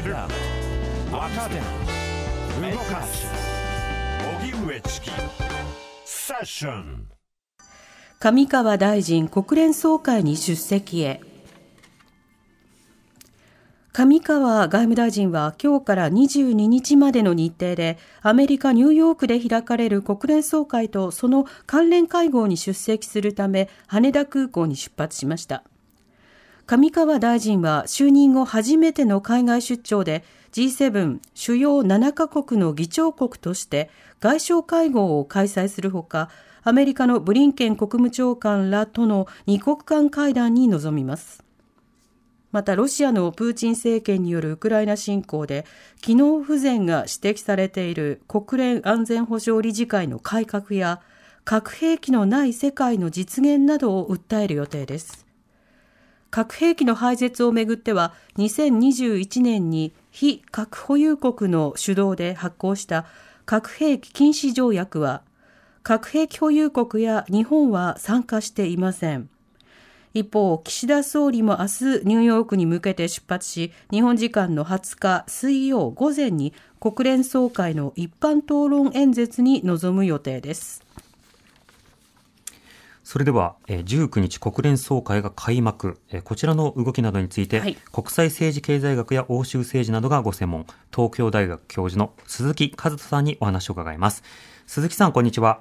上チキ。セッション。上川大臣国連総会に出席へ。上川外務大臣は今日から22日までの日程でアメリカ・ニューヨークで開かれる国連総会とその関連会合に出席するため羽田空港に出発しました。上川大臣は就任後初めての海外出張で G7 主要7カ国の議長国として外相会合を開催するほかアメリカのブリンケン国務長官らとの二国間会談に臨みます。またロシアのプーチン政権によるウクライナ侵攻で機能不全が指摘されている国連安全保障理事会の改革や核兵器のない世界の実現などを訴える予定です。核兵器の廃絶をめぐっては2021年に非核保有国の主導で発行した核兵器禁止条約は核兵器保有国や日本は参加していません。一方岸田総理も明日ニューヨークに向けて出発し日本時間の20日水曜午前に国連総会の一般討論演説に臨む予定です。それでは、え19日国連総会が開幕、えこちらの動きなどについて、はい、国際政治経済学や欧州政治などがご専門、東京大学教授の鈴木和人さんにお話を伺います。鈴木さん、こんにちは。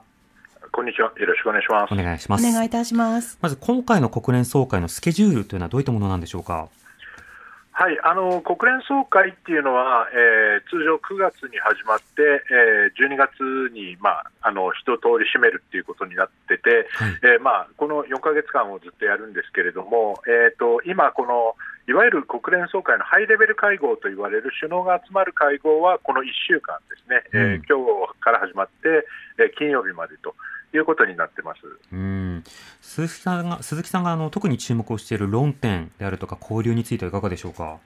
こんにちは。よろしくお願いします。お願いします。お願いいたします。まず、今回の国連総会のスケジュールというのはどういったものなんでしょうか？はい、あの国連総会っていうのは、えー、通常9月に始まって、えー、12月に、まあ、あの一通り締めるっていうことになってて、はい、えー、まあ、この4か月間をずっとやるんですけれども、えーと、今、このいわゆる国連総会のハイレベル会合と言われる首脳が集まる会合はこの1週間ですね、うん、えー、今日から始まって、えー、金曜日までと。いうことになってます。うん。鈴木さんが鈴木さんがあの特に注目をしている論点であるとか交流についてはいかがでしょうか？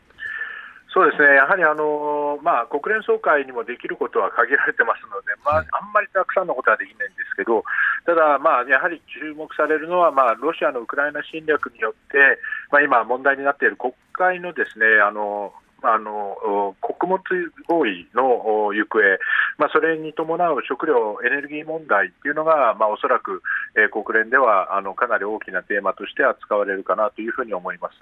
そうですね。やはりあの、まあ、国連総会にもできることは限られてますので、まあ、あんまりたくさんのことはできないんですけど、ただ、まあ、やはり注目されるのは、まあ、ロシアのウクライナ侵略によって、まあ、今、問題になっている国会のですねあのあの穀物合意の行方、まあ、それに伴う食料、エネルギー問題っていうのが、まあ、おそらく、えー、国連ではあのかなり大きなテーマとして扱われるかなというふうに思います。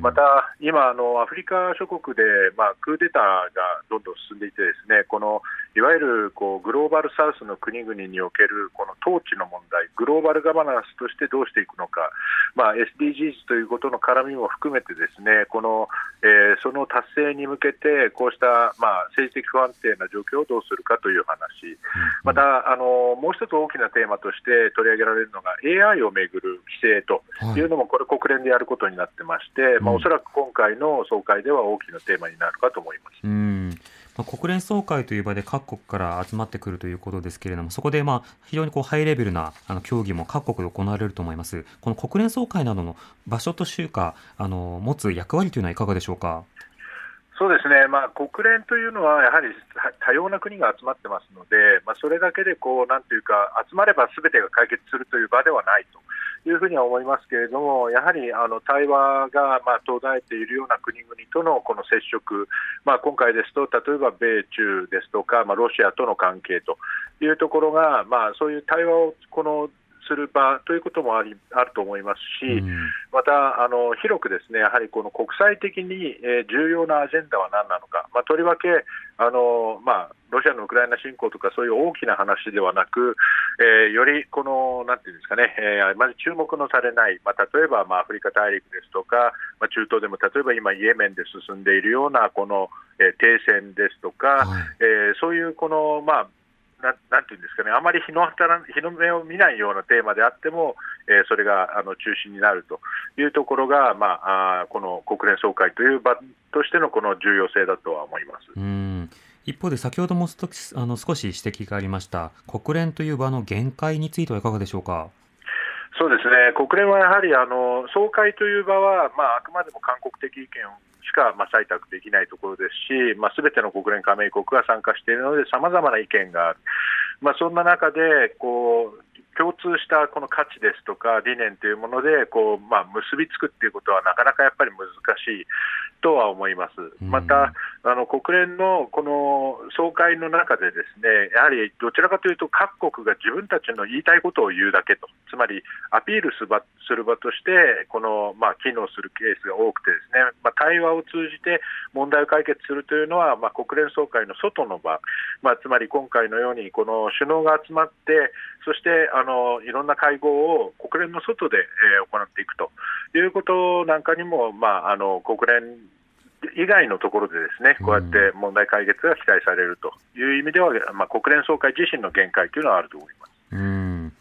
また、今あの、アフリカ諸国で、まあ、クーデターがどんどん進んでいて、ですねこのいわゆるこうグローバルサウスの国々におけるこの統治の問題、グローバルガバナンスとしてどうしていくのか、まあ、SDGs ということの絡みも含めて、ですねこの、えー、その達成に向けて、こうした、まあ、政治的不安定な状況をどうするかという話、またあのもう一つ大きなテーマとして取り上げられるのが AI をめぐる規制とい。うのも、これ、国連でやることになってまして、まあ、おそらく今回の総会では大きなテーマになるかと思います。うんまあ、国連総会という場で各国から集まってくるということですけれども、そこでまあ非常にこうハイレベルなあの協議も各国で行われると思います。この国連総会などの場所というか、あの持つ役割というのはいかがでしょうか？そうですね、まあ、国連というのはやはり多様な国が集まってますので、まあ、それだけでこうなんていうか集まればすべてが解決するという場ではないというふうには思いますけれども、やはりあの対話がまあ途絶えているような国々とのこの接触、まあ、今回ですと、例えば米中ですとか、まあ、ロシアとの関係というところが、まあ、そういう対話をこのする場ということもありあると思いますし、うん、またあの広くですねやはりこの国際的に、えー、重要なアジェンダは何なのか、まあ、とりわけあの、まあ、ロシアのウクライナ侵攻とかそういう大きな話ではなく、えー、よりこのなんていうんですかね、えー、まず注目のされない、まあ、例えば、まあ、アフリカ大陸ですとか、まあ、中東でも例えば今、イエメンで進んでいるようなこの、えー、停戦ですとか、はい、えー、そういうこの、まあななんていうんですかね、あまり日の当たら日の目を見ないようなテーマであっても、えー、それがあの中心になるというところが、まあ、あこの国連総会という場としてのこの重要性だとは思います。うん。一方で、先ほどもあの少し指摘がありました、国連という場の限界についてはいかがでしょうか？そうですね。国連はやはりあの総会という場は、まあ、あくまでも韓国的意見しか、まあ、採択できないところですし、まあ、全ての国連加盟国が参加しているので、さまざまな意見がある、まあ、そんな中でこう、共通したこの価値ですとか理念というものでこう、まあ、結びつくっていうことはなかなかやっぱり難しいとは思います。またあの国連のこの総会の中でですねやはりどちらかというと各国が自分たちの言いたいことを言うだけと。つまりアピールする場する場としてこの、まあ、機能するケースが多くてですね、まあ、対話を通じて問題を解決するというのは、まあ、国連総会の外の場、まあ、つまり今回のようにこの首脳が集まってそしてあのいろんな会合を国連の外で、えー、行っていくということなんかにも、まあ、あの国連以外のところでですねこうやって問題解決が期待されるという意味では、まあ、国連総会自身の限界というのはあると思います。うん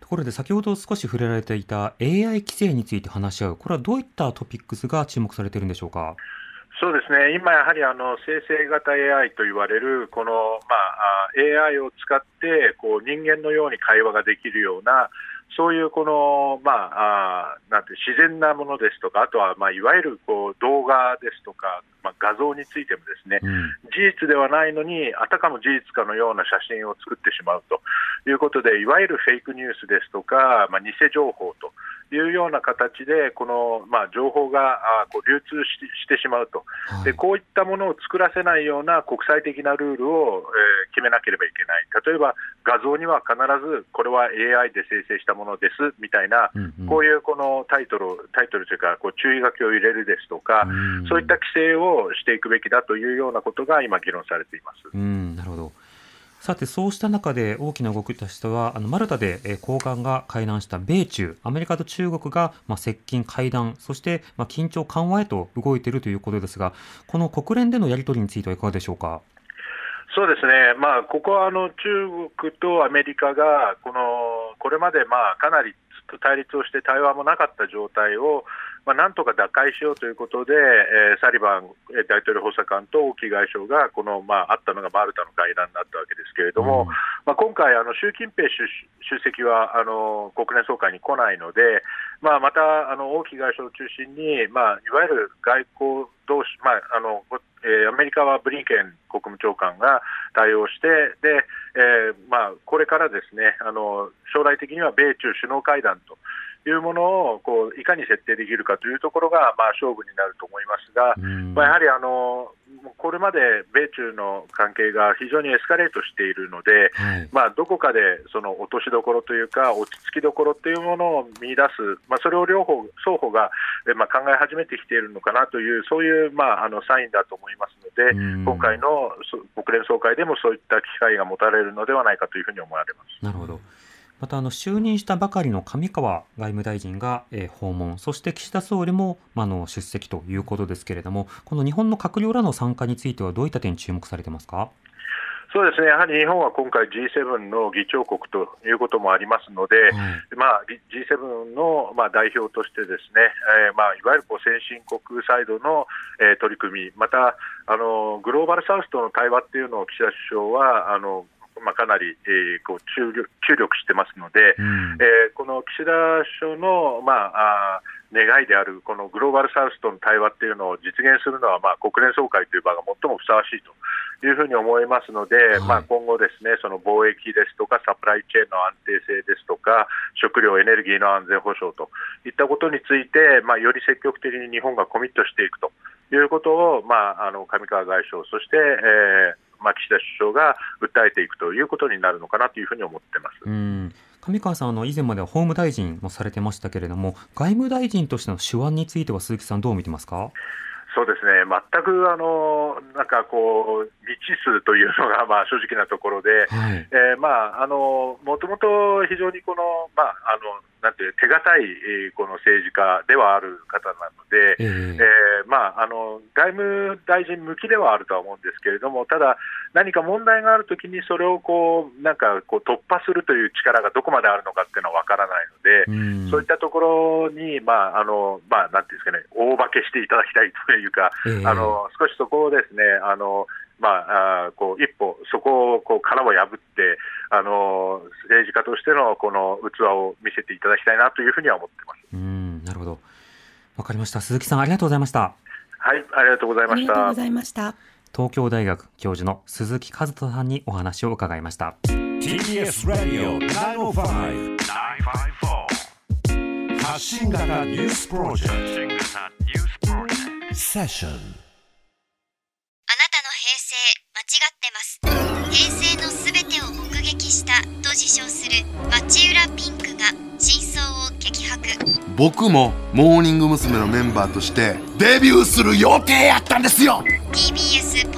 ところで先ほど少し触れられていた AI 規制について話し合う、これはどういったトピックスが注目されているんでしょうか？そうですね今、やはりあの生成型 AI と言われるこの、まあ、AI を使ってこう人間のように会話ができるようなそういうこの、まあ、あなんて自然なものですとか、あとは、まあ、いわゆるこう動画ですとか、まあ、画像についてもですね、うん、事実ではないのに、あたかも事実かのような写真を作ってしまうということで、いわゆるフェイクニュースですとか、まあ、偽情報というような形で、この、まあ、情報があこう流通ししてしまうと、はい、で、こういったものを作らせないような国際的なルールを、えー、決めなければいけない、例えば画像には必ずこれは AI で生成したものですみたいな、うんうん、こういうこのタイトル、タイトルというか、こう注意書きを入れるですとか、うそういった規制をしていくべきだというようなことが今、議論されています。うんなるほどさて、そうした中で大きな動きとしては、あのマルタで、え高官が会談した米中、アメリカと中国が、まあ、接近、会談、そして、まあ、緊張緩和へと動いているということですが、この国連でのやり取りについてはいかがでしょうか？そうですね、まあ、ここはあの中国とアメリカがこのこれまでまあかなりと対立をして対話もなかった状態をまあ、なんとか打開しようということで、えー、サリバン大統領補佐官と王毅外相がこの、まあ、あったのがマルタの会談になったわけですけれども、うん、まあ、今回、あの習近平出席はあの国連総会に来ないので、まあ、またあの王毅外相を中心に、まあ、いわゆる外交同士、まああのえー、アメリカはブリンケン国務長官が対応して、でえーまあ、これからですねあの将来的には米中首脳会談と。いうものをこういかに設定できるかというところが、まあ、勝負になると思いますが、まあ、やはりあのこれまで米中の関係が非常にエスカレートしているので、はい、まあ、どこかでその落としどころというか、落ち着きどころというものを見出す、まあ、それを両方双方が、まあ、考え始めてきているのかなという、そういう、まあ、あのサインだと思いますので、今回の国連総会でもそういった機会が持たれるのではないかというふうに思われます。なるほどまたあの就任したばかりの上川外務大臣が、えー、訪問、そして岸田総理も、まあ、の出席ということですけれども、この日本の閣僚らの参加については、どういった点に注目されてますか？そうですね、やはり日本は今回、G7 の議長国ということもありますので、はいまあ、G7 の、まあ、代表としてですね、えーまあ、いわゆるこう先進国サイドの、えー、取り組み、またあのグローバルサウスとの対話っていうのを岸田首相はあのまあ、かなり、えー、こう注力注力してますので、うん、えー、この岸田首相の、まあ、あ願いであるこのグローバルサウスとの対話っていうのを実現するのは、まあ、国連総会という場が最もふさわしいというふうに思いますので、はい、まあ、今後、ですねその貿易ですとかサプライチェーンの安定性ですとか食料、エネルギーの安全保障といったことについて、まあ、より積極的に日本がコミットしていくということを、まあ、あの上川外相そして、えーまあ、岸田首相が訴えていくということになるのかなというふうに思ってます。うん上川さん、あの以前までは法務大臣もされてましたけれども、外務大臣としての手腕については、鈴木さん、どう見てますか？そうですね、全くあのなんかこう、未知数というのが まあ正直なところで、はい、えー、まああのもともと非常にこの、まあ、あのなんて手堅い、えー、この政治家ではある方なので、えー、えー、まあ、あの外務大臣向きではあるとは思うんですけれども、ただ、何か問題があるときにそれをこうなんかこう突破するという力がどこまであるのかっていうのは分からないので、うそういったところに、まああのまあ、なんていうんですかね、大化けしていただきたいというか、えー、あの少しそこをですね、あのまあ、あこう一歩、そこをこう殻を破って、あの政治家としてのこの器を見せていただきたいなというふうには思ってますうんなるほど、わかりました、鈴木さん、ありがとうございました。はい、ありがとうございました。ありがとうございました。東京大学教授の鈴木和人さんにお話を伺いました。TBS ラディオ905-954発信型ニュースプロジェクトセッションあなたの平成間違ってます平成のすべてを目撃したと自称する町浦ピンクが真相を激白僕もモーニング娘。のメンバーとしてデビューする予定やったんですよ TBS